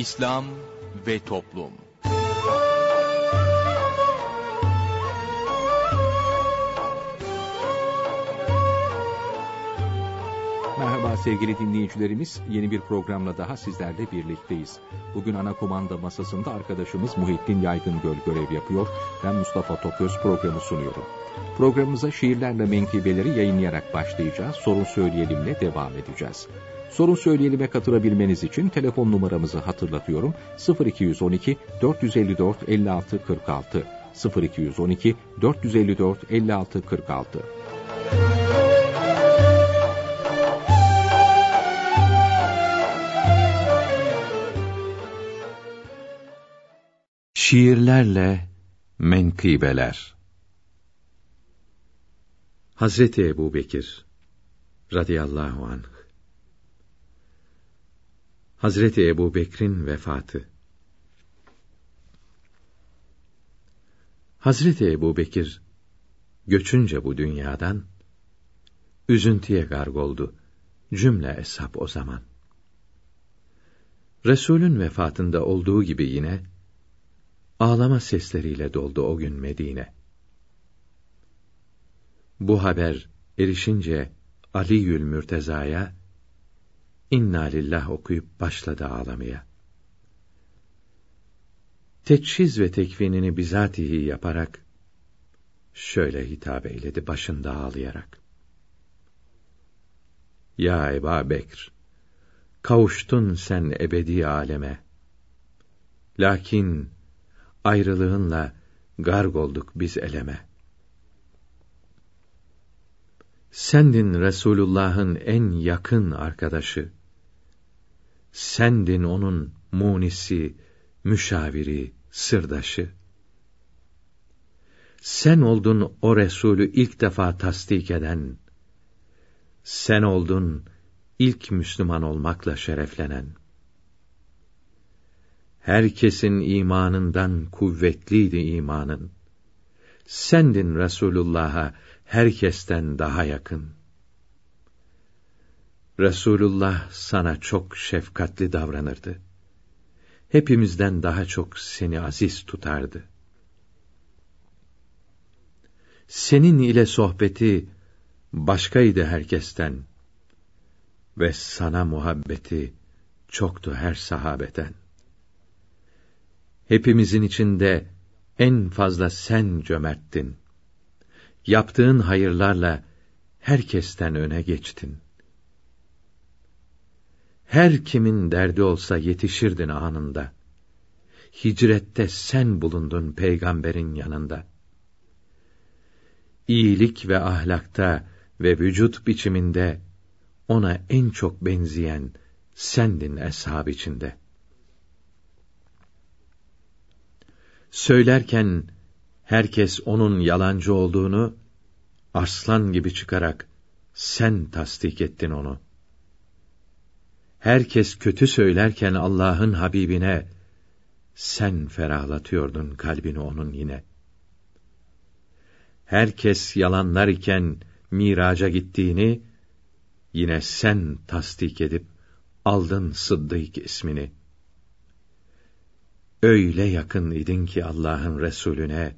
İslam ve Toplum sevgili dinleyicilerimiz. Yeni bir programla daha sizlerle birlikteyiz. Bugün ana kumanda masasında arkadaşımız Muhittin Yaygıngöl görev yapıyor. Ben Mustafa Toköz programı sunuyorum. Programımıza şiirlerle menkıbeleri yayınlayarak başlayacağız. Sorun söyleyelimle devam edeceğiz. Sorun söyleyelime katılabilmeniz için telefon numaramızı hatırlatıyorum. 0212 454 56 46 0212 454 56 46 Şiirlerle menkıbeler. Hazreti Ebu Bekir radıyallahu anh. Hazreti Ebu Bekir'in vefatı. Hazreti Ebu Bekir göçünce bu dünyadan üzüntüye garg oldu. Cümle eshab o zaman. Resulün vefatında olduğu gibi yine ağlama sesleriyle doldu o gün Medine. Bu haber erişince Ali Yül Mürteza'ya İnna lillah okuyup başladı ağlamaya. Teçhiz ve tekvinini bizatihi yaparak şöyle hitap eyledi başında ağlayarak. Ya Eba Bekr, kavuştun sen ebedi aleme. Lakin ayrılığınla garg olduk biz eleme. Sendin Resulullah'ın en yakın arkadaşı. Sendin onun munisi, müşaviri, sırdaşı. Sen oldun o Resulü ilk defa tasdik eden. Sen oldun ilk Müslüman olmakla şereflenen. Herkesin imanından kuvvetliydi imanın. Sendin Resulullah'a herkesten daha yakın. Resulullah sana çok şefkatli davranırdı. Hepimizden daha çok seni aziz tutardı. Senin ile sohbeti başkaydı herkesten ve sana muhabbeti çoktu her sahabeten. Hepimizin içinde en fazla sen cömerttin. Yaptığın hayırlarla herkesten öne geçtin. Her kimin derdi olsa yetişirdin anında. Hicrette sen bulundun peygamberin yanında. İyilik ve ahlakta ve vücut biçiminde ona en çok benzeyen sendin eshab içinde. Söylerken herkes onun yalancı olduğunu arslan gibi çıkarak sen tasdik ettin onu. Herkes kötü söylerken Allah'ın Habibine sen ferahlatıyordun kalbini onun yine. Herkes yalanlar iken miraca gittiğini yine sen tasdik edip aldın Sıddık ismini. Öyle yakın idin ki Allah'ın Resulüne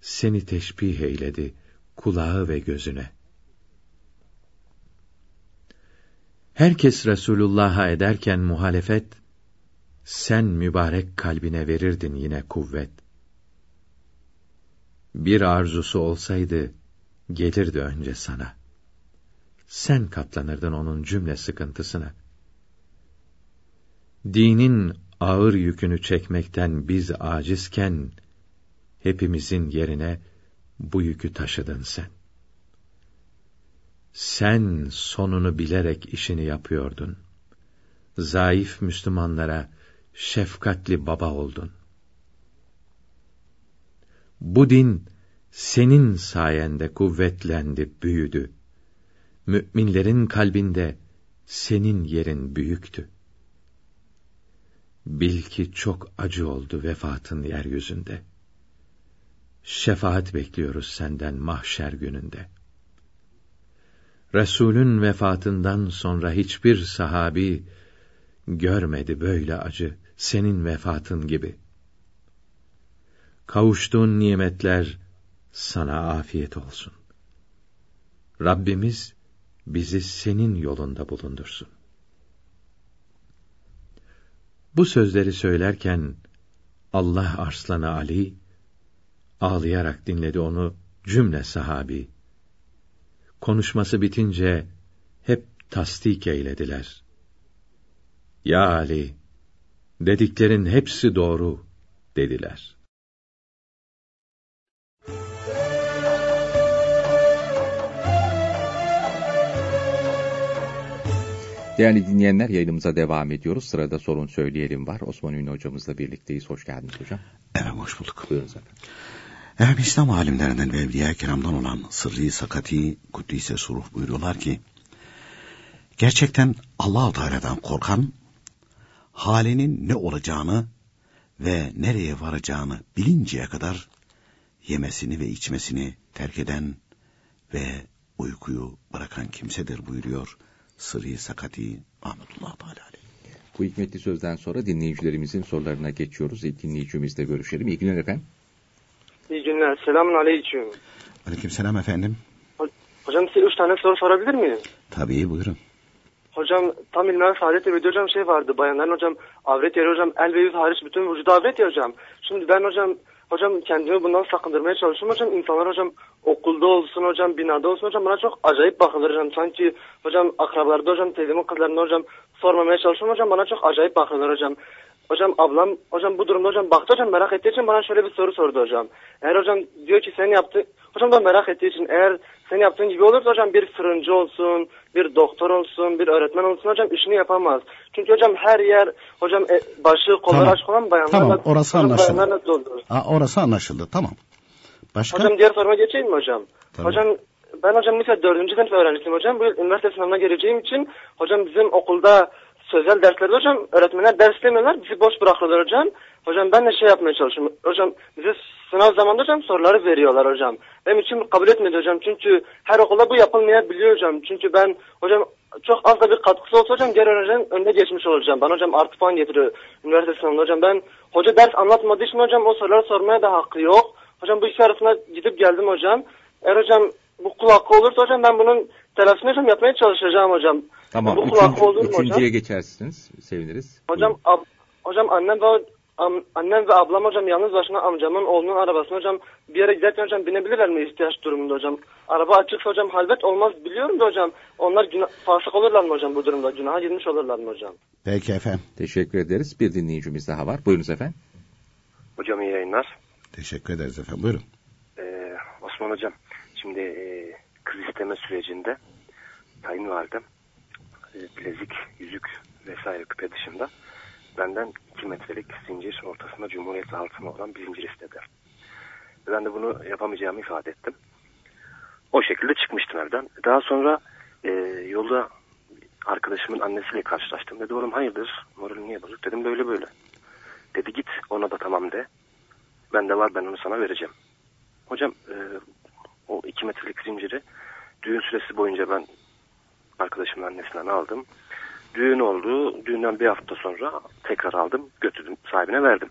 seni teşbih eyledi kulağı ve gözüne. Herkes Resulullah'a ederken muhalefet, sen mübarek kalbine verirdin yine kuvvet. Bir arzusu olsaydı, gelirdi önce sana. Sen katlanırdın onun cümle sıkıntısına. Dinin ağır yükünü çekmekten biz acizken, hepimizin yerine bu yükü taşıdın sen. Sen sonunu bilerek işini yapıyordun. Zayıf Müslümanlara şefkatli baba oldun. Bu din senin sayende kuvvetlendi, büyüdü. Müminlerin kalbinde senin yerin büyüktü. Bil ki çok acı oldu vefatın yeryüzünde. Şefaat bekliyoruz senden mahşer gününde. Resulün vefatından sonra hiçbir sahabi görmedi böyle acı senin vefatın gibi. Kavuştuğun nimetler sana afiyet olsun. Rabbimiz bizi senin yolunda bulundursun. Bu sözleri söylerken Allah arslanı Ali ağlayarak dinledi onu cümle sahabi. Konuşması bitince hep tasdik eylediler. Ya Ali, dediklerin hepsi doğru dediler. Değerli dinleyenler yayınımıza devam ediyoruz. Sırada sorun söyleyelim var. Osman Ünlü hocamızla birlikteyiz. Hoş geldiniz hocam. Evet hoş bulduk. Buyurunuz efendim. Efendim İslam alimlerinden ve evliya kiramdan olan Sırrı Sakati Kuddise Suruh buyuruyorlar ki gerçekten Allah-u Teala'dan korkan halinin ne olacağını ve nereye varacağını bilinceye kadar yemesini ve içmesini terk eden ve uykuyu bırakan kimsedir buyuruyor Sırrı Sakati Ahmetullah Teala. Bu hikmetli sözden sonra dinleyicilerimizin sorularına geçiyoruz. İlk dinleyicimizle görüşelim. İyi günler efendim. İyi günler. Selamun aleyküm. Aleykümselam efendim. Hocam size üç tane soru sorabilir miyim? Tabii buyurun. Hocam tam ilmihal saadet evde hocam şey vardı. Bayanların hocam avret yeri hocam el ve yüz hariç bütün vücudu avret ya hocam. Şimdi ben hocam hocam kendimi bundan sakındırmaya çalışıyorum hocam. İnsanlar hocam okulda olsun hocam binada olsun hocam bana çok acayip bakılır hocam. Sanki hocam akrabalarda hocam teyzemin kızlarında hocam sormamaya çalışıyorum hocam bana çok acayip bakılır hocam. Hocam ablam hocam bu durumda hocam baktı hocam merak ettiği için bana şöyle bir soru sordu hocam. Eğer hocam diyor ki sen yaptı hocam da merak ettiği için eğer sen yaptığın gibi olursa hocam bir fırıncı olsun, bir doktor olsun, bir öğretmen olsun hocam işini yapamaz. Çünkü hocam her yer hocam e, başı kolları Tamam. açık olan bayanlarla Tamam, orası anlaşıldı. bayanlarla doldur. Aa, orası anlaşıldı tamam. Başka? Hocam diğer soruma geçeyim mi hocam? Tamam. Hocam ben hocam lise dördüncü sınıf öğrencisiyim hocam. Bu yıl üniversite sınavına geleceğim için hocam bizim okulda sözel derslerde hocam öğretmenler ders istemiyorlar. Bizi boş bırakıyorlar hocam. Hocam ben de şey yapmaya çalışıyorum. Hocam bize sınav zamanında hocam soruları veriyorlar hocam. Benim için kabul etmedi hocam. Çünkü her okulda bu yapılmayabiliyor hocam. Çünkü ben hocam çok az da bir katkısı olsa hocam diğer öğrencinin önüne geçmiş olacağım. Ben hocam artı puan getiriyor üniversite sınavında hocam. Ben hoca ders anlatmadığı için hocam o soruları sormaya da hakkı yok. Hocam bu ikisi arasında gidip geldim hocam. Eğer hocam bu kul hakkı olursa hocam ben bunun telafisini hocam yapmaya çalışacağım hocam. Tamam. Bu kul hakkı olur Üçüncü, mu hocam? üçüncüye geçersiniz. Seviniriz. Hocam ab- hocam annem ve am- annem ve ablam hocam yalnız başına amcamın oğlunun arabasına hocam bir yere giderken hocam binebilirler mi ihtiyaç durumunda hocam? Araba açıksa hocam halvet olmaz biliyorum da hocam. Onlar günah, fasık olurlar mı hocam bu durumda? Günaha girmiş olurlar mı hocam? Peki efendim. Teşekkür ederiz. Bir dinleyicimiz daha var. Buyurunuz efendim. Hocam iyi yayınlar. Teşekkür ederiz efendim. Buyurun. Ee, Osman hocam şimdi e, kız isteme sürecinde kayınvalidem bilezik, yüzük vesaire küpe dışında benden 2 metrelik zincir ortasında Cumhuriyet altını olan bir zincir istedi. Ben de bunu yapamayacağımı ifade ettim. O şekilde çıkmıştım evden. Daha sonra e, yolda arkadaşımın annesiyle karşılaştım. Dedi oğlum hayırdır moralin niye bozuk? Dedim böyle böyle. Dedi git ona da tamam de. Ben de var ben onu sana vereceğim. Hocam e, o iki metrelik zinciri düğün süresi boyunca ben arkadaşımın annesinden aldım. Düğün oldu. Düğünden bir hafta sonra tekrar aldım. Götürdüm sahibine verdim.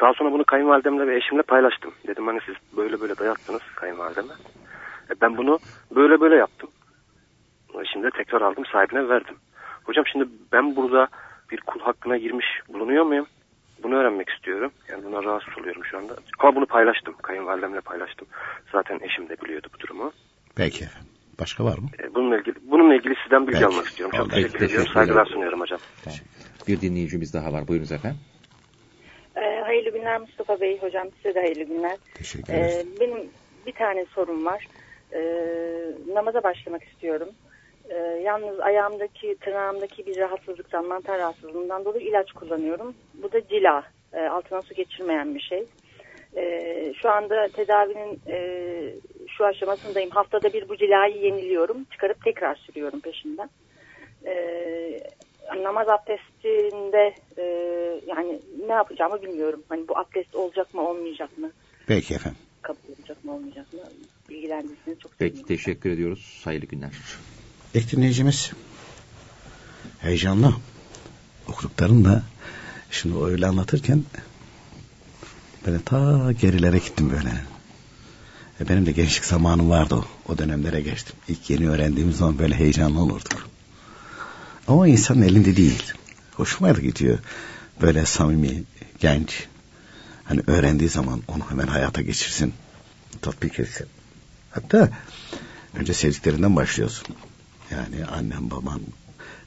Daha sonra bunu kayınvalidemle ve eşimle paylaştım. Dedim hani siz böyle böyle dayattınız kayınvalideme. E, ben bunu böyle böyle yaptım. Şimdi tekrar aldım sahibine verdim. Hocam şimdi ben burada bir kul hakkına girmiş bulunuyor muyum? Bunu öğrenmek istiyorum. Yani buna rahatsız oluyorum şu anda. Ama bunu paylaştım. Kayınvalidemle paylaştım. Zaten eşim de biliyordu bu durumu. Peki efendim. Başka var mı? E, bununla ilgili bununla ilgili sizden bilgi Peki. almak istiyorum. Çok Oldu. teşekkür ediyorum. Saygılar sunuyorum hocam. Tamam. Bir dinleyicimiz daha var. Buyurunuz efendim. Ee, hayırlı günler Mustafa Bey hocam size de hayırlı günler. Teşekkür Ee, benim bir tane sorum var. Ee, namaza başlamak istiyorum. Ee, yalnız ayağımdaki, tırnağımdaki bir rahatsızlıktan, mantar rahatsızlığından dolayı ilaç kullanıyorum. Bu da cila. Ee, altına su geçirmeyen bir şey. Ee, şu anda tedavinin e, şu aşamasındayım. Haftada bir bu cilayı yeniliyorum. Çıkarıp tekrar sürüyorum peşinden. Ee, namaz abdestinde e, yani ne yapacağımı bilmiyorum. Hani bu abdest olacak mı olmayacak mı? Peki efendim. Kabul olacak mı olmayacak mı? Bilgilendirseniz çok Peki sevinirim. teşekkür ediyoruz. Hayırlı günler. İlk dinleyicimiz heyecanlı. anlattıklarını şimdi öyle anlatırken böyle ta gerilere gittim böyle. E benim de gençlik zamanım vardı o. O dönemlere geçtim. İlk yeni öğrendiğimiz zaman böyle heyecanlı olurduk. Ama insanın elinde değil. Hoşuma da gidiyor. Böyle samimi, genç. Hani öğrendiği zaman onu hemen hayata geçirsin. Tatbik etsin. Hatta önce sevdiklerinden başlıyorsun. Yani annem, baban,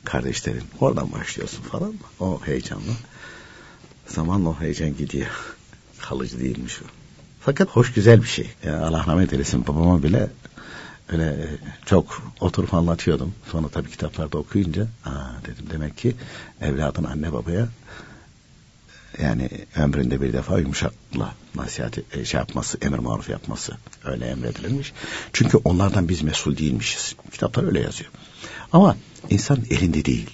kardeşlerin. Oradan başlıyorsun falan. O heyecanlı. Zamanla o heyecan gidiyor. Kalıcı değilmiş o. Fakat hoş güzel bir şey. Yani Allah rahmet eylesin babama bile öyle çok oturup anlatıyordum. Sonra tabii kitaplarda okuyunca aa dedim demek ki evladın anne babaya yani ömründe bir defa yumuşakla nasihat e, şey yapması, emir maruf yapması öyle emredilmiş. Çünkü onlardan biz mesul değilmişiz. Kitaplar öyle yazıyor. Ama insan elinde değil.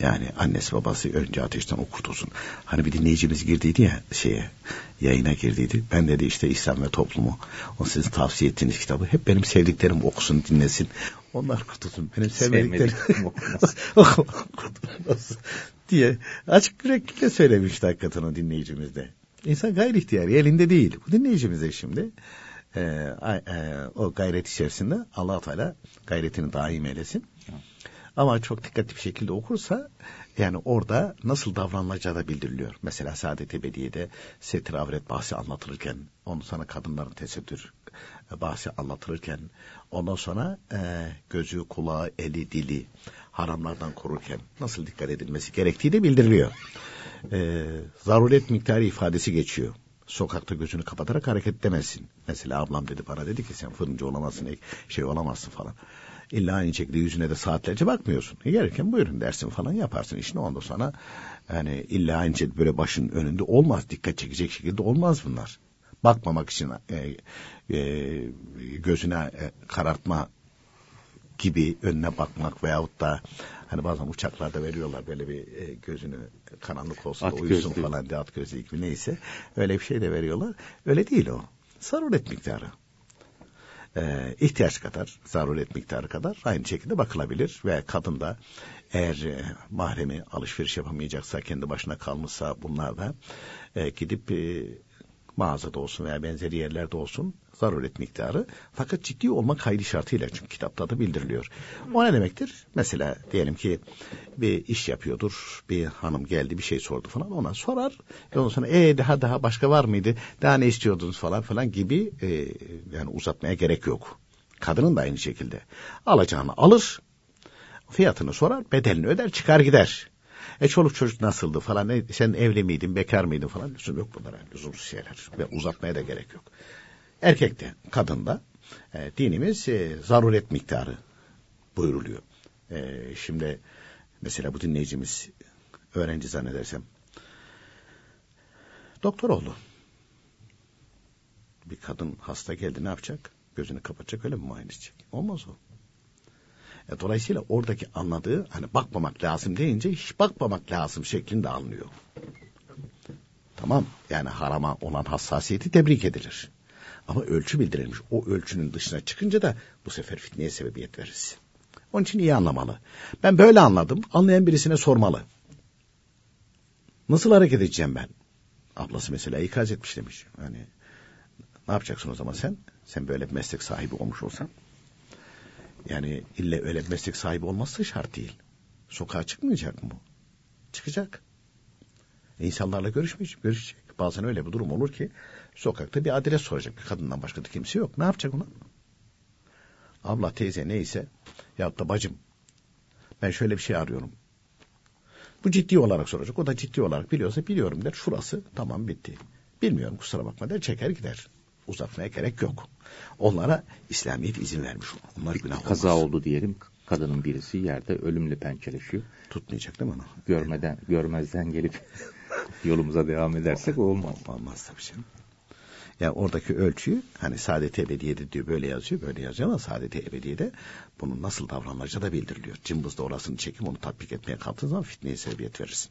Yani annesi babası önce ateşten okurtulsun. Hani bir dinleyicimiz girdiydi ya şeye yayına girdiydi. Ben dedi işte İslam ve toplumu. O sizin tavsiye ettiğiniz kitabı hep benim sevdiklerim okusun dinlesin. Onlar kurtulsun. Benim sevmediklerim kurtulmasın diye açık yüreklilikle söylemişti hakikaten o dinleyicimiz de. İnsan gayri ihtiyari elinde değil. Bu dinleyicimiz de şimdi e, e, o gayret içerisinde allah Teala gayretini daim eylesin. Ama çok dikkatli bir şekilde okursa yani orada nasıl davranılacağı da bildiriliyor. Mesela Saadet Ebediye'de setir avret bahsi anlatılırken, ondan sonra kadınların tesettür bahsi anlatılırken, ondan sonra e, gözü, kulağı, eli, dili haramlardan korurken nasıl dikkat edilmesi gerektiği de bildiriliyor. E, zaruret miktarı ifadesi geçiyor. Sokakta gözünü kapatarak hareket edemezsin. Mesela ablam dedi bana dedi ki sen fırıncı olamazsın, şey olamazsın falan. İlla aynı şekilde yüzüne de saatlerce bakmıyorsun. E gelirken buyurun dersin falan yaparsın işini ondan sonra yani illa aynı şekilde böyle başın önünde olmaz. Dikkat çekecek şekilde olmaz bunlar. Bakmamak için e, e, gözüne e, karartma gibi önüne bakmak veyahut da hani bazen uçaklarda veriyorlar böyle bir e, gözünü karanlık olsun at uyusun gözlü. falan diye at gözlü gibi neyse öyle bir şey de veriyorlar. Öyle değil o. Zaruret miktarı e, ihtiyaç kadar, zaruret miktarı kadar aynı şekilde bakılabilir. Ve kadın da eğer e, mahremi alışveriş yapamayacaksa, kendi başına kalmışsa bunlar da e, gidip e, mağazada olsun veya benzeri yerlerde olsun zaruret miktarı. Fakat ciddi olmak hayli şartıyla çünkü kitapta da bildiriliyor. O ne demektir? Mesela diyelim ki bir iş yapıyordur. Bir hanım geldi bir şey sordu falan ona sorar. Ve ondan sonra ee daha daha başka var mıydı? Daha ne istiyordunuz falan falan gibi e, yani uzatmaya gerek yok. Kadının da aynı şekilde. Alacağını alır. Fiyatını sorar, bedelini öder, çıkar gider. E çoluk çocuk nasıldı falan, e, sen evli miydin, bekar mıydın falan lüzum yok bunlara, lüzumsuz şeyler ve uzatmaya da gerek yok. Erkekte, kadında e, dinimiz e, zaruret miktarı buyuruluyor. E, şimdi mesela bu dinleyicimiz öğrenci zannedersem doktor oldu. Bir kadın hasta geldi ne yapacak? Gözünü kapatacak öyle mi muayene edecek? Olmaz o. E, dolayısıyla oradaki anladığı hani bakmamak lazım deyince hiç bakmamak lazım şeklinde anlıyor. Tamam yani harama olan hassasiyeti tebrik edilir. Ama ölçü bildirilmiş. O ölçünün dışına çıkınca da bu sefer fitneye sebebiyet veririz. Onun için iyi anlamalı. Ben böyle anladım. Anlayan birisine sormalı. Nasıl hareket edeceğim ben? Ablası mesela ikaz etmiş demiş. Hani ne yapacaksın o zaman sen? Sen böyle bir meslek sahibi olmuş olsan. Yani ille öyle bir meslek sahibi olması şart değil. Sokağa çıkmayacak mı? Çıkacak. E insanlarla görüşmeyecek, görüşecek. Bazen öyle bir durum olur ki sokakta bir adres soracak. Bir kadından başka da kimse yok. Ne yapacak ona? Abla, teyze neyse ya da bacım ben şöyle bir şey arıyorum. Bu ciddi olarak soracak. O da ciddi olarak biliyorsa biliyorum der. Şurası tamam bitti. Bilmiyorum kusura bakma der. Çeker gider. Uzatmaya gerek yok. Onlara İslamiyet izin vermiş. Onlar günah Kaza olmaz. oldu diyelim. Kadının birisi yerde ölümle pençeleşiyor. Tutmayacak değil mi onu? Görmeden, görmezden gelip yolumuza devam edersek olmaz. Olmaz tabii canım. Yani oradaki ölçüyü hani saadet ebediyede diyor böyle yazıyor böyle yazıyor ama saadet ebediyede bunun nasıl davranılacağı da bildiriliyor. Cımbızda orasını çekim onu tatbik etmeye kalktığın zaman fitneye sebebiyet verirsin.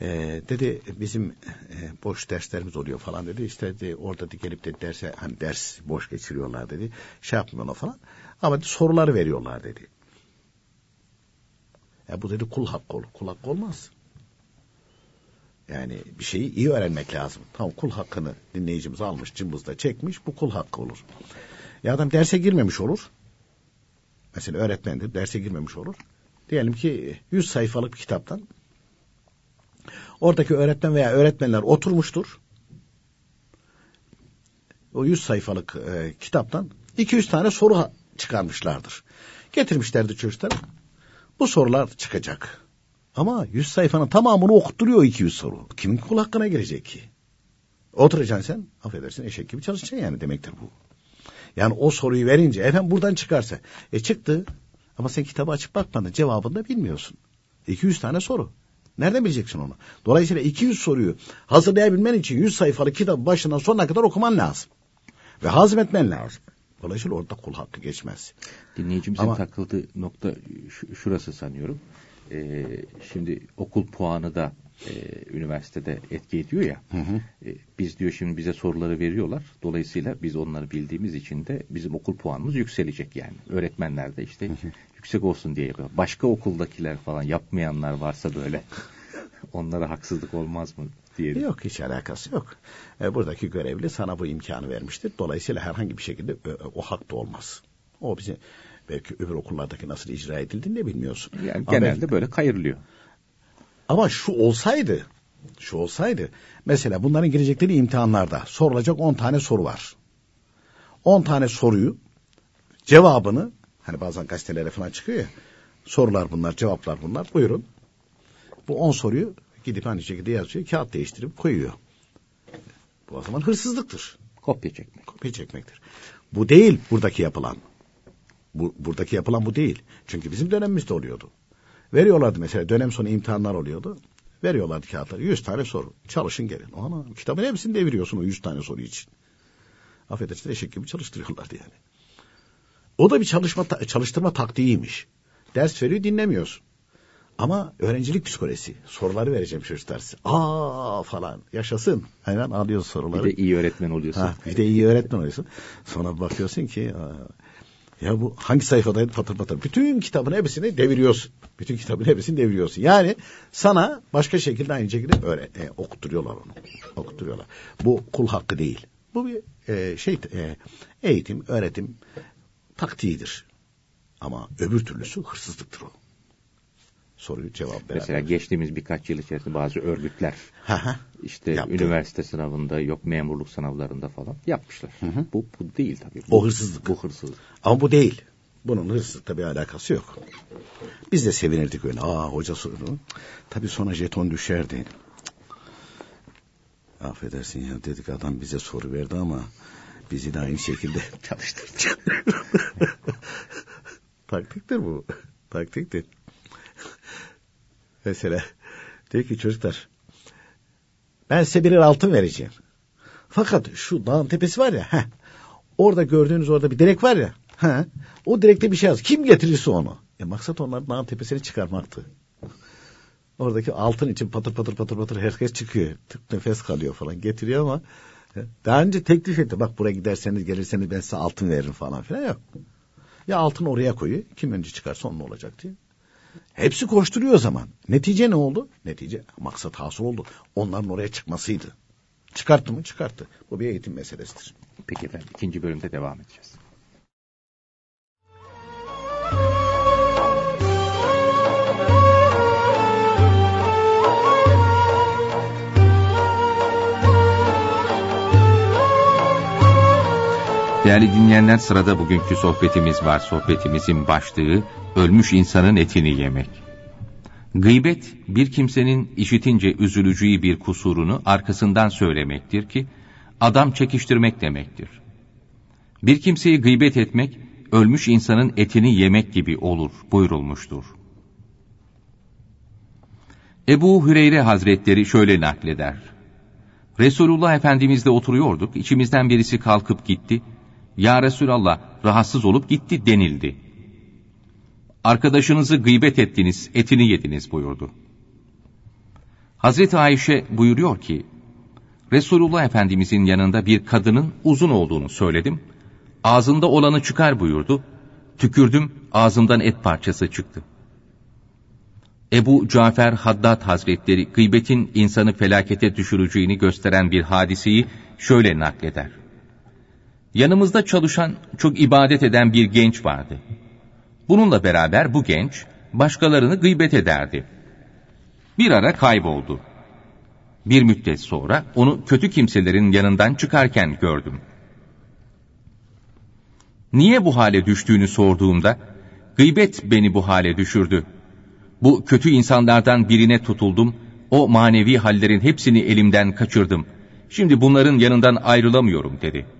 Ee, dedi bizim e, boş derslerimiz oluyor falan dedi. İşte dedi, orada da gelip de derse hani ders boş geçiriyorlar dedi. Şey yapmıyorlar falan. Ama dedi, soruları veriyorlar dedi. Ya bu dedi kul hakkı olur. Kul hakkı olmaz. Yani bir şeyi iyi öğrenmek lazım. Tamam kul hakkını dinleyicimiz almış, cımbızda çekmiş. Bu kul hakkı olur. Ya adam derse girmemiş olur. Mesela öğretmendir, derse girmemiş olur. Diyelim ki 100 sayfalık bir kitaptan oradaki öğretmen veya öğretmenler oturmuştur. O 100 sayfalık e, kitaptan 200 tane soru çıkarmışlardır. Getirmişlerdi çocuklar. Bu sorular çıkacak. Ama 100 sayfanın tamamını okutturuyor 200 soru. Kimin kul hakkına girecek ki? Oturacaksın sen, affedersin eşek gibi çalışacaksın yani demektir bu. Yani o soruyu verince efendim buradan çıkarsa. E çıktı ama sen kitabı açıp bakmadın cevabını da bilmiyorsun. 200 tane soru. Nereden bileceksin onu? Dolayısıyla 200 soruyu hazırlayabilmen için 100 sayfalık kitabı başından sonuna kadar okuman lazım. Ve hazmetmen lazım. Dolayısıyla orada kul hakkı geçmez. Dinleyicimizin Ama, takıldığı nokta şurası sanıyorum. Ee, şimdi okul puanı da e, üniversitede etki ediyor ya. Hı hı. E, biz diyor şimdi bize soruları veriyorlar. Dolayısıyla biz onları bildiğimiz için de bizim okul puanımız yükselecek yani. Öğretmenler de işte hı hı. yüksek olsun diye yapıyor. Başka okuldakiler falan yapmayanlar varsa böyle onlara haksızlık olmaz mı diye. Yok hiç alakası yok. E, buradaki görevli sana bu imkanı vermiştir. Dolayısıyla herhangi bir şekilde e, o hak da olmaz. O bize belki öbür okullardaki nasıl icra edildiğini de bilmiyorsun. Yani genelde belki, böyle kayırılıyor. Ama şu olsaydı, şu olsaydı, mesela bunların girecekleri imtihanlarda sorulacak 10 tane soru var. 10 tane soruyu, cevabını, hani bazen gazetelere falan çıkıyor ya, sorular bunlar, cevaplar bunlar, buyurun. Bu 10 soruyu gidip aynı şekilde yazıyor, kağıt değiştirip koyuyor. Bu o zaman hırsızlıktır. Kopya çekmek. Kopya çekmektir. Bu değil buradaki yapılan. Bu, buradaki yapılan bu değil. Çünkü bizim dönemimizde oluyordu. Veriyorlardı mesela dönem sonu imtihanlar oluyordu. Veriyorlardı kağıtları. Yüz tane soru. Çalışın gelin. Ana kitabın hepsini deviriyorsun o yüz tane soru için. Affedersin eşek gibi çalıştırıyorlardı yani. O da bir çalışma çalıştırma taktiğiymiş. Ders veriyor dinlemiyorsun. Ama öğrencilik psikolojisi. Soruları vereceğim çocuklar size. Aa falan yaşasın. Hemen alıyorsun soruları. Bir de iyi öğretmen oluyorsun. Ha, bir de iyi öğretmen oluyorsun. Sonra bakıyorsun ki ya bu hangi sayfadaydı patır patır. Bütün kitabın hepsini deviriyorsun. Bütün kitabın hepsini deviriyorsun. Yani sana başka şekilde aynı şekilde öyle e, okutturuyorlar onu. Okutturuyorlar. Bu kul hakkı değil. Bu bir e, şey e, eğitim, öğretim taktiğidir. Ama öbür türlüsü hırsızlıktır o soruyu cevap veren. Mesela geçtiğimiz birkaç yıl içerisinde bazı örgütler işte Yaptı. üniversite sınavında yok memurluk sınavlarında falan yapmışlar. Hı hı. Bu, bu değil tabii. Bu, o hırsızlık. Bu hırsızlık. Ama bu değil. Bunun hırsızlıkla bir alakası yok. Biz de sevinirdik öyle. Aa hoca sorunu. Tabii sonra jeton düşerdi. Affedersin ya dedik adam bize soru verdi ama bizi de aynı şekilde çalıştıracak. Taktiktir bu. Taktiktir. Mesela diyor ki çocuklar ben size birer altın vereceğim. Fakat şu dağın tepesi var ya heh, orada gördüğünüz orada bir direk var ya heh, o direkte bir şey yaz. Kim getirirse onu. E, maksat onlar dağın tepesini çıkarmaktı. Oradaki altın için patır patır patır patır herkes çıkıyor. Tık nefes kalıyor falan getiriyor ama daha önce teklif etti. Bak buraya giderseniz gelirseniz ben size altın veririm falan filan yok. Ya altın oraya koyuyor. Kim önce çıkarsa onun olacak diye. Hepsi koşturuyor o zaman. Netice ne oldu? Netice maksat hasıl oldu. Onların oraya çıkmasıydı. Çıkarttı mı? Çıkarttı. Bu bir eğitim meselesidir. Peki efendim ikinci bölümde devam edeceğiz. Değerli dinleyenler sırada bugünkü sohbetimiz var. Sohbetimizin başlığı ölmüş insanın etini yemek. Gıybet bir kimsenin işitince üzüleceği bir kusurunu arkasından söylemektir ki adam çekiştirmek demektir. Bir kimseyi gıybet etmek ölmüş insanın etini yemek gibi olur buyurulmuştur. Ebu Hüreyre Hazretleri şöyle nakleder. Resulullah Efendimizle oturuyorduk, içimizden birisi kalkıp gitti. Ya Resulallah rahatsız olup gitti denildi arkadaşınızı gıybet ettiniz, etini yediniz buyurdu. Hazreti Ayşe buyuruyor ki, Resulullah Efendimizin yanında bir kadının uzun olduğunu söyledim. Ağzında olanı çıkar buyurdu. Tükürdüm, ağzımdan et parçası çıktı. Ebu Cafer Haddad Hazretleri gıybetin insanı felakete düşüreceğini gösteren bir hadiseyi şöyle nakleder. Yanımızda çalışan, çok ibadet eden bir genç vardı. Bununla beraber bu genç, başkalarını gıybet ederdi. Bir ara kayboldu. Bir müddet sonra onu kötü kimselerin yanından çıkarken gördüm. Niye bu hale düştüğünü sorduğumda, gıybet beni bu hale düşürdü. Bu kötü insanlardan birine tutuldum, o manevi hallerin hepsini elimden kaçırdım. Şimdi bunların yanından ayrılamıyorum dedi.''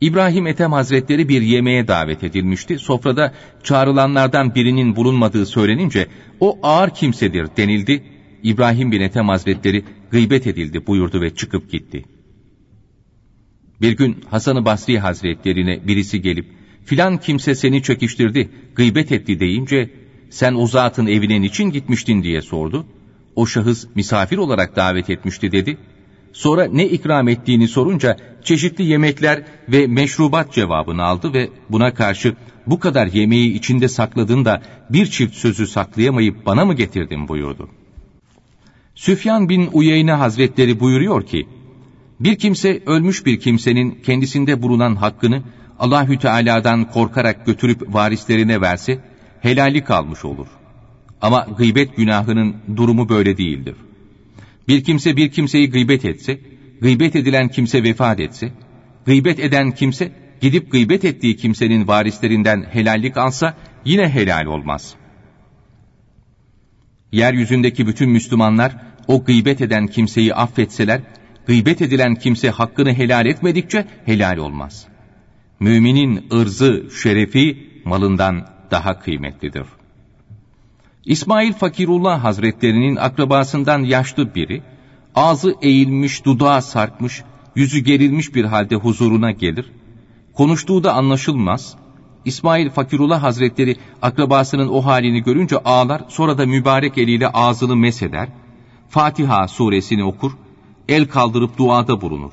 İbrahim Ethem Hazretleri bir yemeğe davet edilmişti. Sofrada çağrılanlardan birinin bulunmadığı söylenince o ağır kimsedir denildi. İbrahim bin Ethem Hazretleri gıybet edildi buyurdu ve çıkıp gitti. Bir gün Hasan-ı Basri Hazretlerine birisi gelip filan kimse seni çekiştirdi, gıybet etti deyince sen o zatın evine niçin gitmiştin diye sordu. O şahıs misafir olarak davet etmişti dedi. Sonra ne ikram ettiğini sorunca çeşitli yemekler ve meşrubat cevabını aldı ve buna karşı bu kadar yemeği içinde sakladın da bir çift sözü saklayamayıp bana mı getirdin buyurdu. Süfyan bin Uyeyne Hazretleri buyuruyor ki, bir kimse ölmüş bir kimsenin kendisinde bulunan hakkını Allahü Teala'dan korkarak götürüp varislerine verse helali kalmış olur. Ama gıybet günahının durumu böyle değildir. Bir kimse bir kimseyi gıybet etse, gıybet edilen kimse vefat etse, gıybet eden kimse gidip gıybet ettiği kimsenin varislerinden helallik alsa yine helal olmaz. Yeryüzündeki bütün Müslümanlar o gıybet eden kimseyi affetseler, gıybet edilen kimse hakkını helal etmedikçe helal olmaz. Müminin ırzı, şerefi malından daha kıymetlidir. İsmail Fakirullah Hazretlerinin akrabasından yaşlı biri, ağzı eğilmiş, dudağı sarkmış, yüzü gerilmiş bir halde huzuruna gelir. Konuştuğu da anlaşılmaz. İsmail Fakirullah Hazretleri akrabasının o halini görünce ağlar, sonra da mübarek eliyle ağzını mesheder. Fatiha suresini okur, el kaldırıp duada bulunur.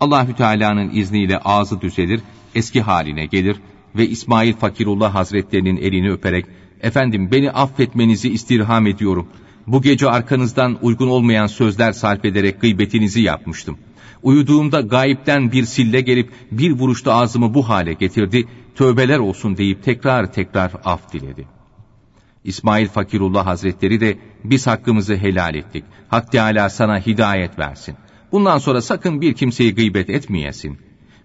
Allahü Teala'nın izniyle ağzı düzelir, eski haline gelir ve İsmail Fakirullah Hazretlerinin elini öperek Efendim beni affetmenizi istirham ediyorum. Bu gece arkanızdan uygun olmayan sözler sarf ederek gıybetinizi yapmıştım. Uyuduğumda gayipten bir sille gelip bir vuruşta ağzımı bu hale getirdi. Tövbeler olsun deyip tekrar tekrar af diledi. İsmail Fakirullah Hazretleri de biz hakkımızı helal ettik. Hak Teala sana hidayet versin. Bundan sonra sakın bir kimseyi gıybet etmeyesin.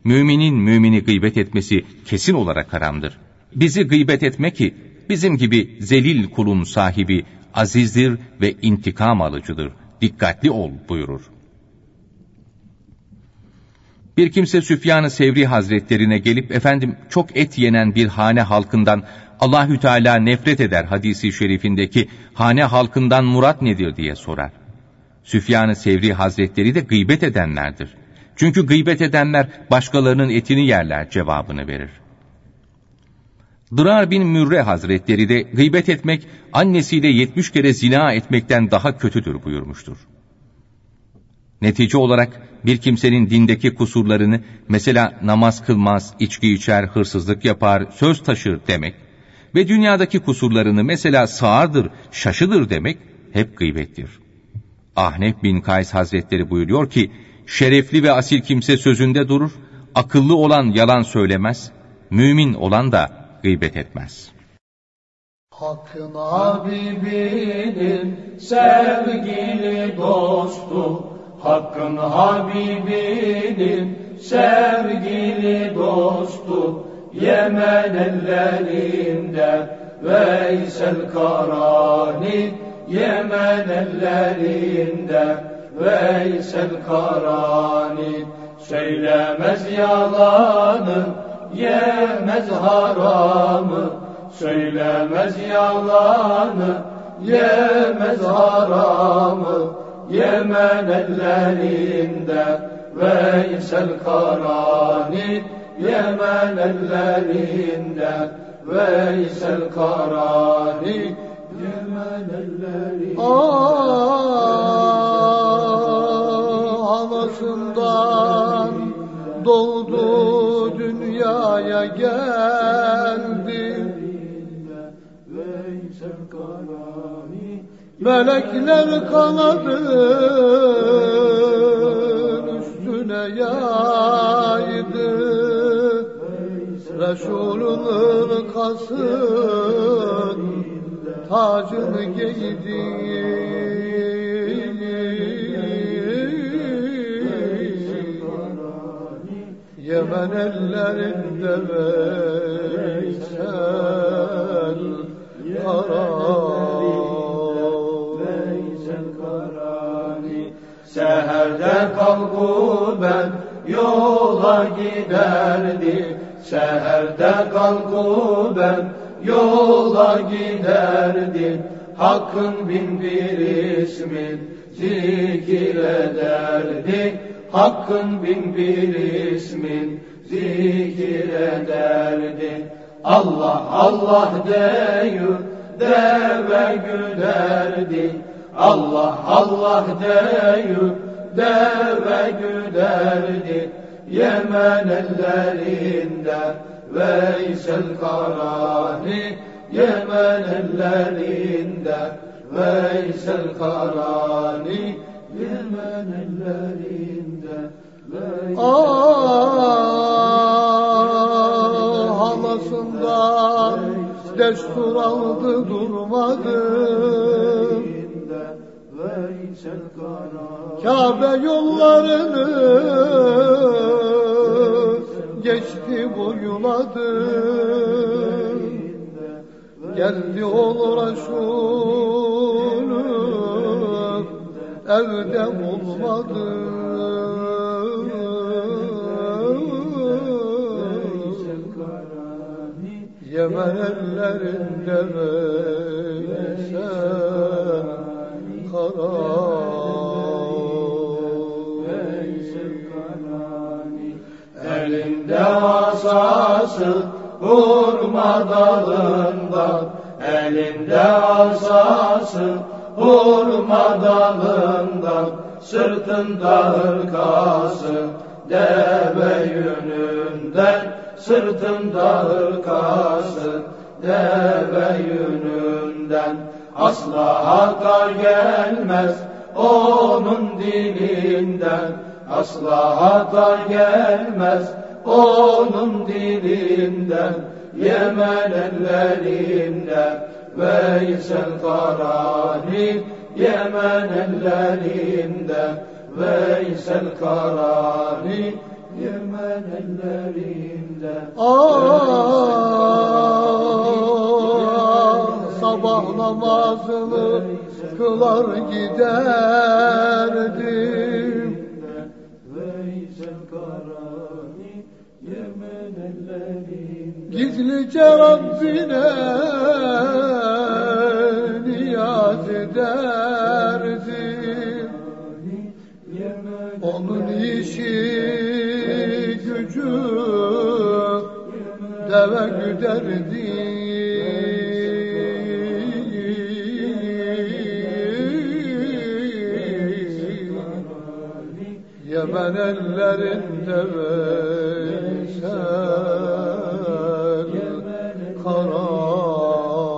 Müminin mümini gıybet etmesi kesin olarak haramdır. Bizi gıybet etme ki bizim gibi zelil kulun sahibi azizdir ve intikam alıcıdır. Dikkatli ol buyurur. Bir kimse Süfyan-ı Sevri Hazretlerine gelip efendim çok et yenen bir hane halkından Allahü Teala nefret eder hadisi şerifindeki hane halkından murat nedir diye sorar. Süfyan-ı Sevri Hazretleri de gıybet edenlerdir. Çünkü gıybet edenler başkalarının etini yerler cevabını verir. Dırar bin Mürre Hazretleri de gıybet etmek annesiyle yetmiş kere zina etmekten daha kötüdür buyurmuştur. Netice olarak bir kimsenin dindeki kusurlarını mesela namaz kılmaz, içki içer, hırsızlık yapar, söz taşır demek ve dünyadaki kusurlarını mesela sağırdır, şaşıdır demek hep gıybettir. Ahnef bin Kays Hazretleri buyuruyor ki, şerefli ve asil kimse sözünde durur, akıllı olan yalan söylemez, mümin olan da gıybet etmez. Hakkın Habibinin sevgili dostu, Hakkın Habibinin sevgili dostu, Yemen ellerinde Veysel Karani, Yemen ellerinde Veysel Karani, söylemez yalanı, yemez haramı, söylemez yalanı, yemez haramı, Yemen ellerinde Veysel Karani, Yemen ellerinde Veysel Karani, Yemen ellerinde Ah, anasından dünyaya geldi. Melekler kanadın üstüne yaydı. Resulün kasın tacını giydi Yemen ellerinde Veysel Karani. Seherde kalkuben yola giderdi. Seherde kalkuben yola giderdi. Hakkın bin bir ismin zikir ederdi Hakkın bin bir ismin zikir ederdi. Allah Allah deyür deve güderdi. Allah Allah deyür deve güderdi. Yemen ellerinde Veysel Karani Yemen ellerinde Veysel Karani Yemen ellerinde Ah halasından destur aldı durmadı. Kabe yollarını geçti boyuladı. Geldi ol Resulü evde bulmadı Yemen ellerinde Veysel Karani Elinde asası hurma dalından Elinde asası hurma dalından Sırtında hırkası deve yününden Sırtında hırkası deve yününden Asla hata gelmez onun dilinden. Asla hata gelmez onun dilinden. Yemen ellerinde Veysel Karani Yemen ellerinde Veysel Karani Yemen ellerinde Ah sabah namazını kılar giderdim. Veysel Karani Yemen ellerinde Gizlice Rabbine niyaz ederdim. Onun işi deve güderdi. Yemen ellerinde Veysel Karani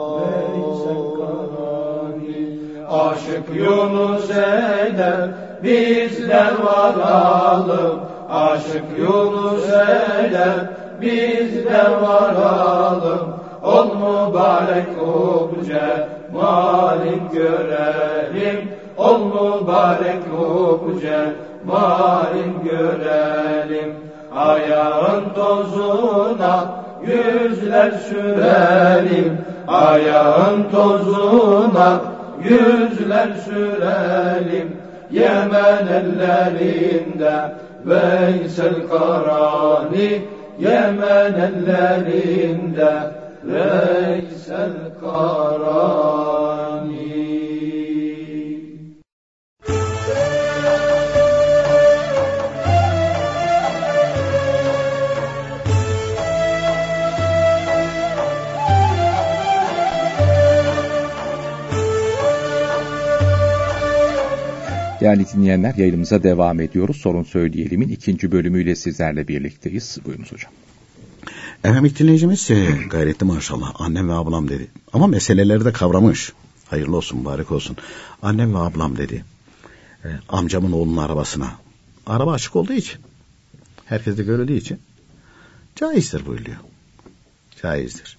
Aşık Yunus eder bizler varalım Aşık Yunus eder bizler varalım. Ol mübarek obce malin görelim. Ol mübarek obce malin görelim. Ayağın tozuna yüzler sürelim. Ayağın tozuna yüzler sürelim. Yemen ellerinde Veysel Karani Yemen ellerinde Veysel Karani Değerli dinleyenler yayınımıza devam ediyoruz. Sorun Söyleyelim'in ikinci bölümüyle sizlerle birlikteyiz. Buyurunuz hocam. Efendim ilk dinleyicimiz e, gayretli maşallah annem ve ablam dedi. Ama meseleleri de kavramış. Hayırlı olsun, mübarek olsun. Annem ve ablam dedi. E, amcamın oğlunun arabasına. Araba açık olduğu için. Herkes de görüldüğü için. Caizdir buyuruyor. Caizdir.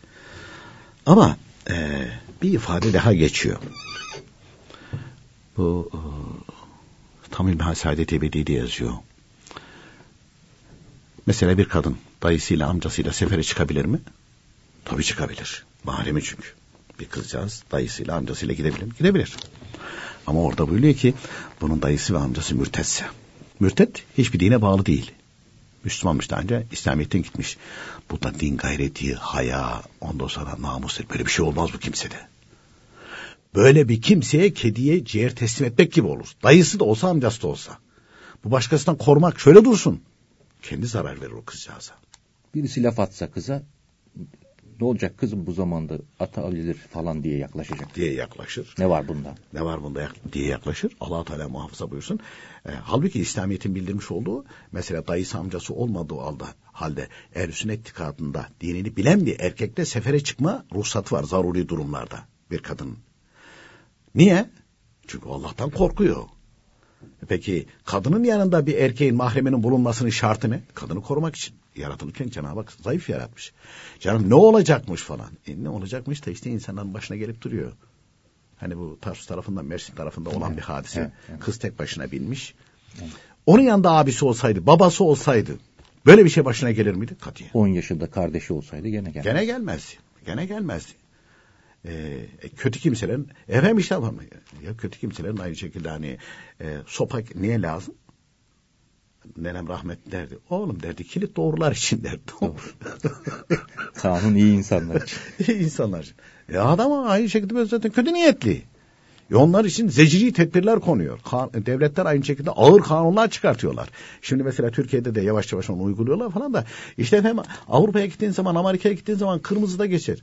Ama e, bir ifade daha geçiyor. Bu e, Tamil Mehal Saadet Ebedi'de yazıyor. Mesela bir kadın dayısıyla amcasıyla sefere çıkabilir mi? Tabii çıkabilir. Mahremi çünkü. Bir kızcağız dayısıyla amcasıyla gidebilir mi? Gidebilir. Ama orada buyuruyor ki bunun dayısı ve amcası mürtetse. Mürtet hiçbir dine bağlı değil. Müslümanmış daha önce İslamiyet'ten gitmiş. Bu da din gayreti, haya, ondan sonra namus. Böyle bir şey olmaz bu kimsede. Böyle bir kimseye kediye ciğer teslim etmek gibi olur. Dayısı da olsa amcası da olsa. Bu başkasından korumak şöyle dursun. Kendi zarar verir o kızcağıza. Birisi laf atsa kıza ne olacak kızım bu zamanda ata alınır falan diye yaklaşacak. Diye yaklaşır. Ne var bunda? Ne var bunda yak- diye yaklaşır. allah Teala muhafaza buyursun. E, halbuki İslamiyet'in bildirmiş olduğu mesela dayısı amcası olmadığı halde, halde ehl sünnet dinini bilen bir erkekle sefere çıkma ruhsatı var zaruri durumlarda bir kadın. Niye? Çünkü Allah'tan korkuyor. Peki kadının yanında bir erkeğin mahreminin bulunmasının şartı ne? Kadını korumak için. Yaratılırken Cenab-ı Hak zayıf yaratmış. Canım ne olacakmış falan. E, ne olacakmış da işte insanların başına gelip duruyor. Hani bu Tarsus tarafından Mersin tarafında olan bir hadise. evet, evet. Kız tek başına binmiş. Onun yanında abisi olsaydı, babası olsaydı böyle bir şey başına gelir miydi? Katiyen. 10 yaşında kardeşi olsaydı gene gelmez. Gene gelmezdi. Gene gelmezdi. Ee, kötü kimselerin efendim işte ama ya kötü kimselerin aynı şekilde hani e, sopa niye lazım? Nenem rahmet derdi. Oğlum derdi kilit doğrular için derdi. Kanun iyi insanlar için. İyi insanlar için. E adam aynı şekilde böyle zaten kötü niyetli. E onlar için zeciri tedbirler konuyor. Kan- devletler aynı şekilde ağır kanunlar çıkartıyorlar. Şimdi mesela Türkiye'de de yavaş yavaş onu uyguluyorlar falan da. İşte efendim Avrupa'ya gittiğin zaman, Amerika'ya gittiğin zaman kırmızıda geçer.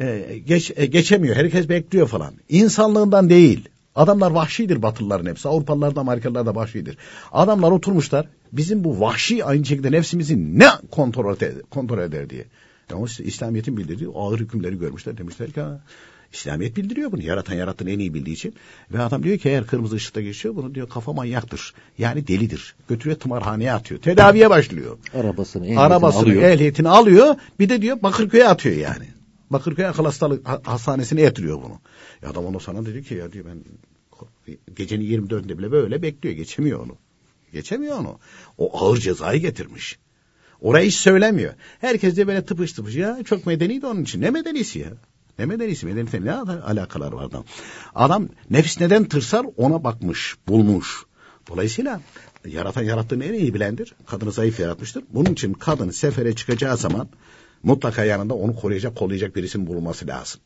E, geç, e, geçemiyor. Herkes bekliyor falan. İnsanlığından değil. Adamlar vahşidir Batılıların hepsi. Avrupalılar da Amerikalılar da vahşidir. Adamlar oturmuşlar. Bizim bu vahşi aynı şekilde nefsimizi ne kontrol eder, kontrol eder diye. İşte İslamiyet'in bildirdiği ağır hükümleri görmüşler. Demişler ki İslamiyet bildiriyor bunu. Yaratan yarattığını en iyi bildiği için. Ve adam diyor ki eğer kırmızı ışıkta geçiyor bunu diyor kafa manyaktır. Yani delidir. Götürüyor tımarhaneye atıyor. Tedaviye başlıyor. Arabasını, ehliyetini Arabasını, alıyor. ehliyetini alıyor. Bir de diyor Bakırköy'e atıyor yani. Bakırköy akıl hastalık ha- hastanesine yatırıyor bunu. Ya adam onu sana dedi ki ya diyor ben gecenin 24'ünde bile böyle bekliyor. Geçemiyor onu. Geçemiyor onu. O ağır cezayı getirmiş. Orayı hiç söylemiyor. Herkes de böyle tıpış tıpış. Ya çok medeniydi onun için. Ne medenisi ya? Ne medenisi? Medeniyetle ne ala- alakalar var adam? Adam nefis neden tırsar ona bakmış, bulmuş. Dolayısıyla yaratan yarattığını en iyi bilendir. Kadını zayıf yaratmıştır. Bunun için kadın sefere çıkacağı zaman mutlaka yanında onu koruyacak, kollayacak birisinin bulunması lazım.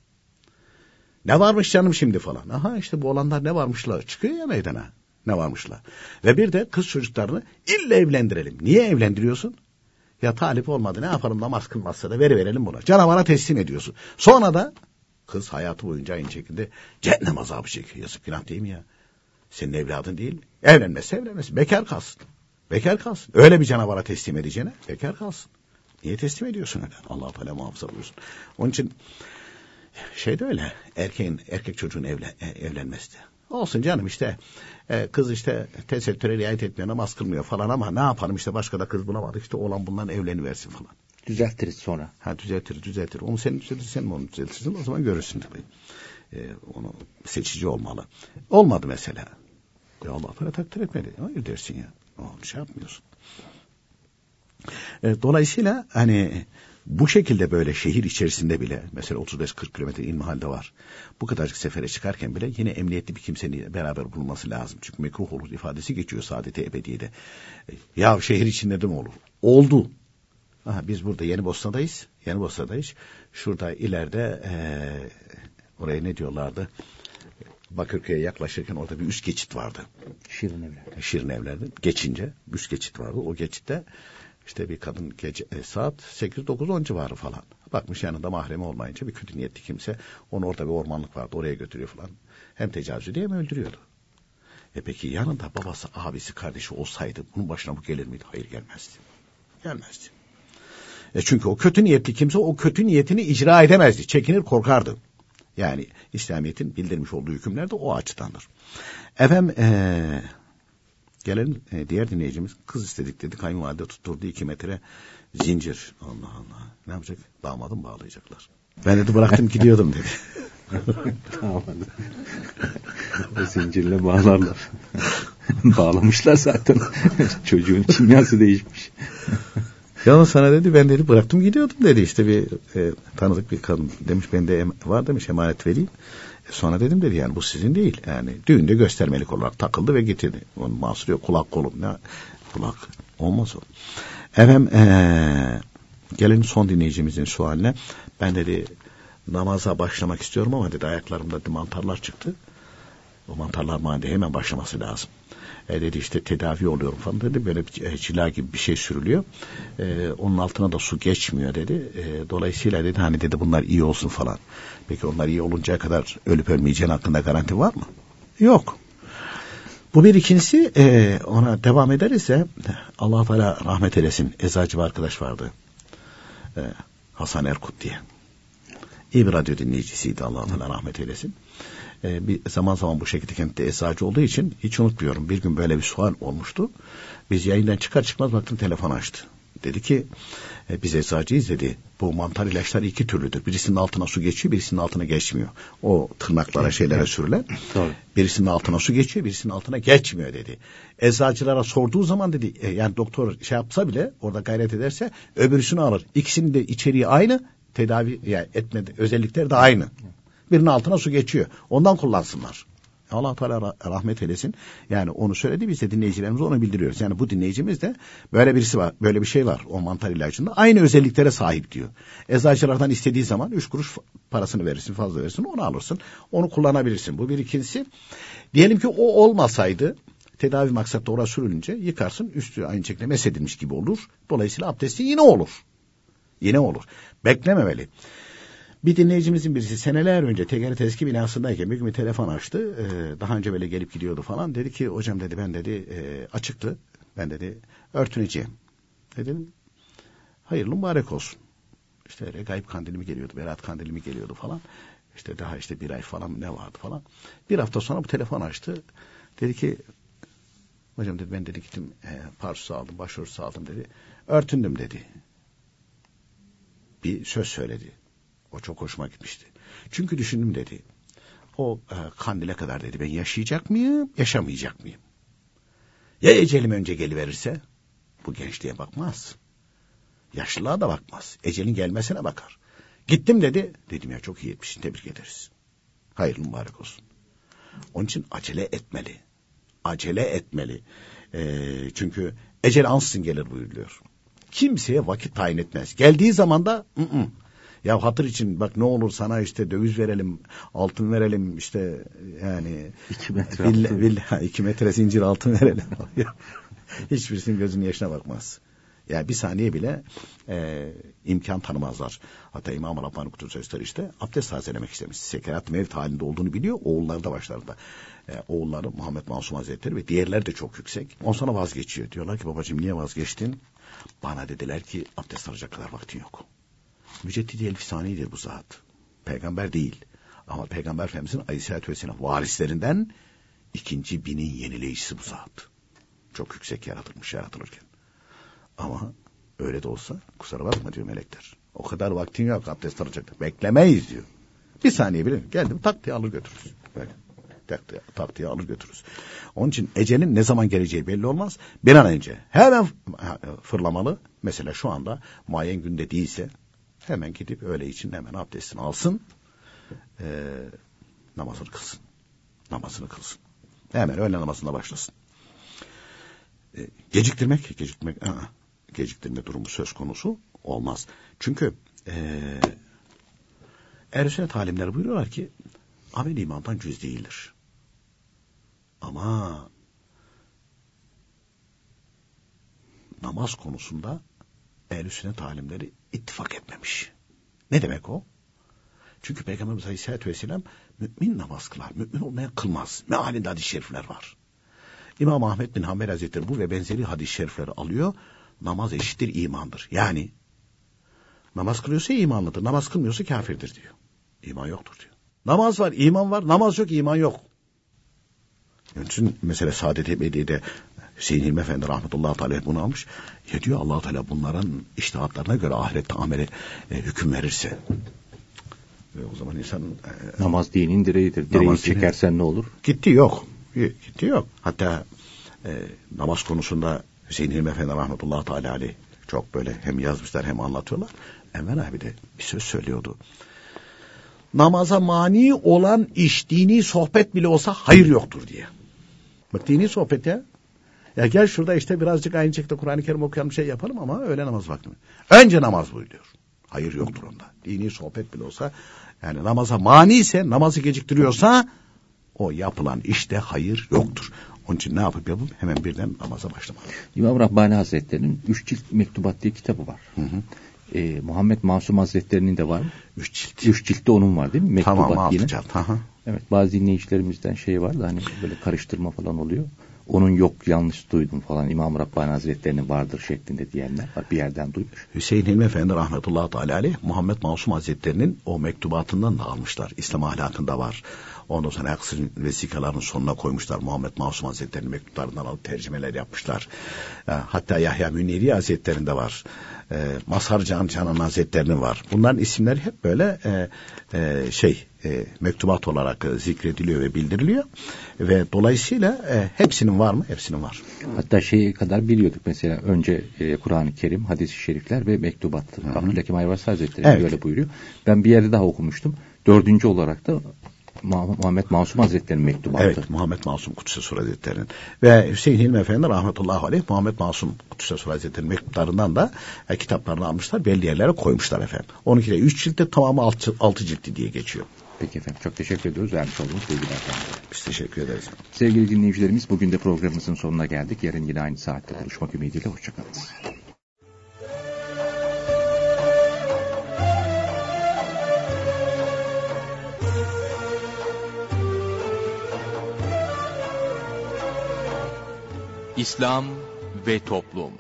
Ne varmış canım şimdi falan. Aha işte bu olanlar ne varmışlar. Çıkıyor ya meydana. Ne varmışlar. Ve bir de kız çocuklarını illa evlendirelim. Niye evlendiriyorsun? Ya talip olmadı ne yapalım namaz kılmazsa da veri verelim buna. Canavara teslim ediyorsun. Sonra da kız hayatı boyunca aynı şekilde cehennem azabı çekiyor. Yazık günah değil mi ya? Senin evladın değil. Evlenmezse evlenmesin. Bekar kalsın. Bekar kalsın. Öyle bir canavara teslim edeceğine bekar kalsın. Niye teslim ediyorsun öyle? Allah Teala muhafaza buyursun. Onun için şey de öyle. Erkeğin erkek çocuğun evlen, e, evlenmesi de. Olsun canım işte e, kız işte tesettüre riayet etmiyor namaz kılmıyor falan ama ne yapalım işte başka da kız bulamadık işte oğlan bundan evleniversin falan. Düzeltiriz sonra. Ha düzeltir düzeltir. Onu sen düzeltirsin sen mi onu düzeltirsin o zaman görürsün tabii. E, onu seçici olmalı. Olmadı mesela. Ya Allah Teala takdir etmedi. Hayır dersin ya. Onu şey yapmıyorsun. E, dolayısıyla hani bu şekilde böyle şehir içerisinde bile mesela 35-40 kilometre ilmihalde var. Bu kadarcık sefere çıkarken bile yine emniyetli bir kimsenin beraber bulunması lazım. Çünkü mekruh olur ifadesi geçiyor saadeti ebediyede. E, ya şehir içinde de mi olur? Oldu. Aha, biz burada Yeni Bosna'dayız. Yeni Bosna'dayız. Şurada ileride e, oraya ne diyorlardı? Bakırköy'e yaklaşırken orada bir üst geçit vardı. Şirin evler. Şirin evlerde geçince üst geçit vardı. O geçitte işte bir kadın gece e, saat 8-9-10 civarı falan. Bakmış yanında mahremi olmayınca bir kötü niyetli kimse onu orada bir ormanlık vardı oraya götürüyor falan. Hem tecavüz ediyor hem öldürüyordu. E peki yanında babası, abisi, kardeşi olsaydı bunun başına bu gelir miydi? Hayır gelmezdi. Gelmezdi. E çünkü o kötü niyetli kimse o kötü niyetini icra edemezdi. Çekinir korkardı. Yani İslamiyet'in bildirmiş olduğu hükümler de o açıdandır. Efendim ee, gelelim e, diğer dinleyicimiz kız istedik dedi kayınvalide tutturdu iki metre zincir. Allah Allah ne yapacak damadım bağlayacaklar. Ben dedi bıraktım gidiyordum dedi. o zincirle bağlarlar. Bağlamışlar zaten. Çocuğun kimyası değişmiş. Yalnız sana dedi ben dedi bıraktım gidiyordum dedi işte bir e, tanıdık bir kadın demiş bende var demiş emanet vereyim. Sonra dedim dedi yani bu sizin değil yani düğünde göstermelik olarak takıldı ve getirdi. Onun mahsuru yok kulak kolum ne kulak olmaz o. Efendim e, gelelim son dinleyicimizin sualine ben dedi namaza başlamak istiyorum ama dedi ayaklarımda dedi, mantarlar çıktı. O mantarlar bana dedi, hemen başlaması lazım. E dedi işte tedavi oluyorum falan dedi. Böyle bir e, cila gibi bir şey sürülüyor. E, onun altına da su geçmiyor dedi. E, dolayısıyla dedi hani dedi bunlar iyi olsun falan. Peki onlar iyi oluncaya kadar ölüp ölmeyeceğin hakkında garanti var mı? Yok. Bu bir ikincisi e, ona devam ederse Allah Teala rahmet eylesin. Eczacı bir arkadaş vardı. E, Hasan Erkut diye. İyi bir radyo dinleyicisiydi Allah Teala rahmet eylesin. Ee, bir zaman zaman bu şekilde kentte eczacı olduğu için hiç unutmuyorum. Bir gün böyle bir sual olmuştu. Biz yayından çıkar çıkmaz baktım telefon açtı. Dedi ki e, biz eczacıyız dedi. Bu mantar ilaçları iki türlüdür. Birisinin altına su geçiyor, birisinin altına geçmiyor. O tırnaklara şeylere sürülen. Tabii. Birisinin altına su geçiyor, birisinin altına geçmiyor dedi. Eczacılara sorduğu zaman dedi e, yani doktor şey yapsa bile orada gayret ederse öbürüsünü alır. İkisinin de içeriği aynı, tedavi yani etmedi özellikleri de aynı. Birinin altına su geçiyor. Ondan kullansınlar. Allah Teala rah- rahmet eylesin. Yani onu söyledi biz de dinleyicilerimize onu bildiriyoruz. Yani bu dinleyicimiz de böyle birisi var, böyle bir şey var o mantar ilacında. Aynı özelliklere sahip diyor. Eczacılardan istediği zaman üç kuruş parasını verirsin, fazla verirsin, onu alırsın. Onu kullanabilirsin. Bu bir ikincisi. Diyelim ki o olmasaydı tedavi maksatlı oraya sürülünce yıkarsın üstü aynı şekilde mesedilmiş gibi olur. Dolayısıyla abdesti yine olur. Yine olur. Beklememeli. Bir dinleyicimizin birisi seneler önce TGRT eski binasındayken bir gün bir telefon açtı. Ee, daha önce böyle gelip gidiyordu falan. Dedi ki hocam dedi ben dedi e, açıktı. Ben dedi örtüneceğim. Dedim hayırlı mübarek olsun. İşte regaib kandili mi geliyordu, berat kandili mi geliyordu falan. İşte daha işte bir ay falan ne vardı falan. Bir hafta sonra bu telefon açtı. Dedi ki hocam dedi ben dedi gittim e, parsusu aldım, başörtüsü aldım dedi. Örtündüm dedi. Bir söz söyledi. O çok hoşuma gitmişti. Çünkü düşündüm dedi. O e, kandile kadar dedi ben yaşayacak mıyım, yaşamayacak mıyım? Ya ecelim önce geliverirse? Bu gençliğe bakmaz. Yaşlılığa da bakmaz. Ecelin gelmesine bakar. Gittim dedi. Dedim ya çok iyi etmişsin tebrik ederiz. Hayırlı mübarek olsun. Onun için acele etmeli. Acele etmeli. E, çünkü ecel ansızın gelir buyuruluyor. Kimseye vakit tayin etmez. Geldiği zaman da ı -ı. Ya hatır için bak ne olur sana işte döviz verelim, altın verelim işte yani İki metre villa, altın. villa, iki metre zincir altın verelim. Hiçbirisinin gözünün yaşına bakmaz. Yani bir saniye bile e, imkan tanımazlar. Hatta İmam-ı Rabbani Kutu Sözleri işte abdest tazelemek istemiş. Sekerat mevt halinde olduğunu biliyor. Oğulları da başlarında. E, oğulları Muhammed Masum Hazretleri ve diğerleri de çok yüksek. On sonra vazgeçiyor. Diyorlar ki babacığım niye vazgeçtin? Bana dediler ki abdest alacak kadar vaktin yok. Müceddidi Elfisani'dir bu zat. Peygamber değil. Ama Peygamber Efendimiz'in Aleyhisselatü Vesselam varislerinden ikinci binin yenileyicisi bu zat. Çok yüksek yaratılmış yaratılırken. Ama öyle de olsa kusura bakma diyor melekler. O kadar vaktin yok abdest alacak. Beklemeyiz diyor. Bir saniye bile geldim tak diye alır götürürüz. Böyle. Tak diye, tak diye alır götürürüz. Onun için ecelin ne zaman geleceği belli olmaz. Bir an önce hemen fırlamalı. Mesela şu anda muayyen günde değilse hemen gidip öğle için hemen abdestini alsın. E, namazını kılsın. Namazını kılsın. Hemen öğle namazına başlasın. E, geciktirmek, geciktirmek, aa, geciktirme durumu söz konusu olmaz. Çünkü e, ehl sünnet alimleri buyuruyorlar ki amel imandan cüz değildir. Ama namaz konusunda ehl sünnet alimleri ittifak etmemiş. Ne demek o? Çünkü Peygamberimiz Aleyhisselatü Vesselam mümin namaz kılar. Mümin olmayan kılmaz. Mealinde hadis-i şerifler var. İmam Ahmet bin Hanbel Hazretleri bu ve benzeri hadis-i şerifleri alıyor. Namaz eşittir imandır. Yani namaz kılıyorsa imanlıdır. Namaz kılmıyorsa kafirdir diyor. İman yoktur diyor. Namaz var, iman var, namaz yok, iman yok. Onun için mesela Saadet-i Ebedi'de Hüseyin Hilmi Efendi rahmetullahi teala bunu almış. Ya diyor allah Teala bunların iştihatlarına göre ahirette ameli e, hüküm verirse. Ve o zaman insan... E, namaz dinin direğidir. Direği namaz çekersen dini, ne olur? Gitti yok. Gitti yok. Hatta e, namaz konusunda Hüseyin Hilmi Efendi rahmetullahi teala aleyh çok böyle hem yazmışlar hem anlatıyorlar. Enver abi de bir söz söylüyordu. Namaza mani olan iş dini sohbet bile olsa hayır yoktur diye. Bak dini sohbet ya. Ya gel şurada işte birazcık aynı şekilde Kur'an-ı Kerim okuyalım şey yapalım ama öyle namaz vakti? Önce namaz buyuruyor. Hayır yoktur onda. Dini sohbet bile olsa yani namaza mani ise namazı geciktiriyorsa o yapılan işte hayır yoktur. Onun için ne yapıp yapıp hemen birden namaza başlamak. İmam Rabbani Hazretleri'nin Üç Cilt Mektubat diye kitabı var. Hı hı. Ee, Muhammed Masum Hazretleri'nin de var? Üç cilt. Üç ciltte onun var değil mi? Mektubat tamam, altı cilt. Hı hı. Evet bazı dinleyicilerimizden şey var da hani böyle karıştırma falan oluyor onun yok yanlış duydum falan İmam Rabbani Hazretleri'nin vardır şeklinde diyenler var. Bir yerden duymuş. Hüseyin Hilmi Efendi rahmetullahi teala aleyh Muhammed Masum Hazretleri'nin o mektubatından da almışlar. İslam ahlakında var. Ondan sonra Aksır'ın vesikalarının sonuna koymuşlar. Muhammed Masum Hazretleri'nin mektuplarından alıp tercümeler yapmışlar. E, hatta Yahya Müniri Hazretleri'nde var. E, Mazhar Can Canan Hazretleri'nin var. Bunların isimleri hep böyle e, e, şey e, mektubat olarak e, zikrediliyor ve bildiriliyor. Ve dolayısıyla e, hepsinin var mı? Hepsinin var. Hatta şey kadar biliyorduk mesela önce e, Kur'an-ı Kerim, hadis-i şerifler ve mektubat. Abdülhakim Ayvaz Hazretleri evet. böyle buyuruyor. Ben bir yerde daha okumuştum. Dördüncü olarak da Muhammed Masum Hazretleri'nin mektubatı. Evet Muhammed Masum Kudüs'e Sur Hazretleri'nin. Ve Hüseyin Hilmi Efendi rahmetullahi aleyh Muhammed Masum Kudüs'e Sur Hazretleri'nin mektuplarından da e, kitaplarını almışlar. Belli yerlere koymuşlar efendim. Onunki de üç ciltte tamamı altı, altı ciltti diye geçiyor. Peki efendim çok teşekkür ediyoruz vermiş olduğunuz bilgiler efendim. Biz teşekkür ederiz. Sevgili dinleyicilerimiz bugün de programımızın sonuna geldik. Yarın yine aynı saatte buluşmak ümidiyle hoşçakalın. İslam ve Toplum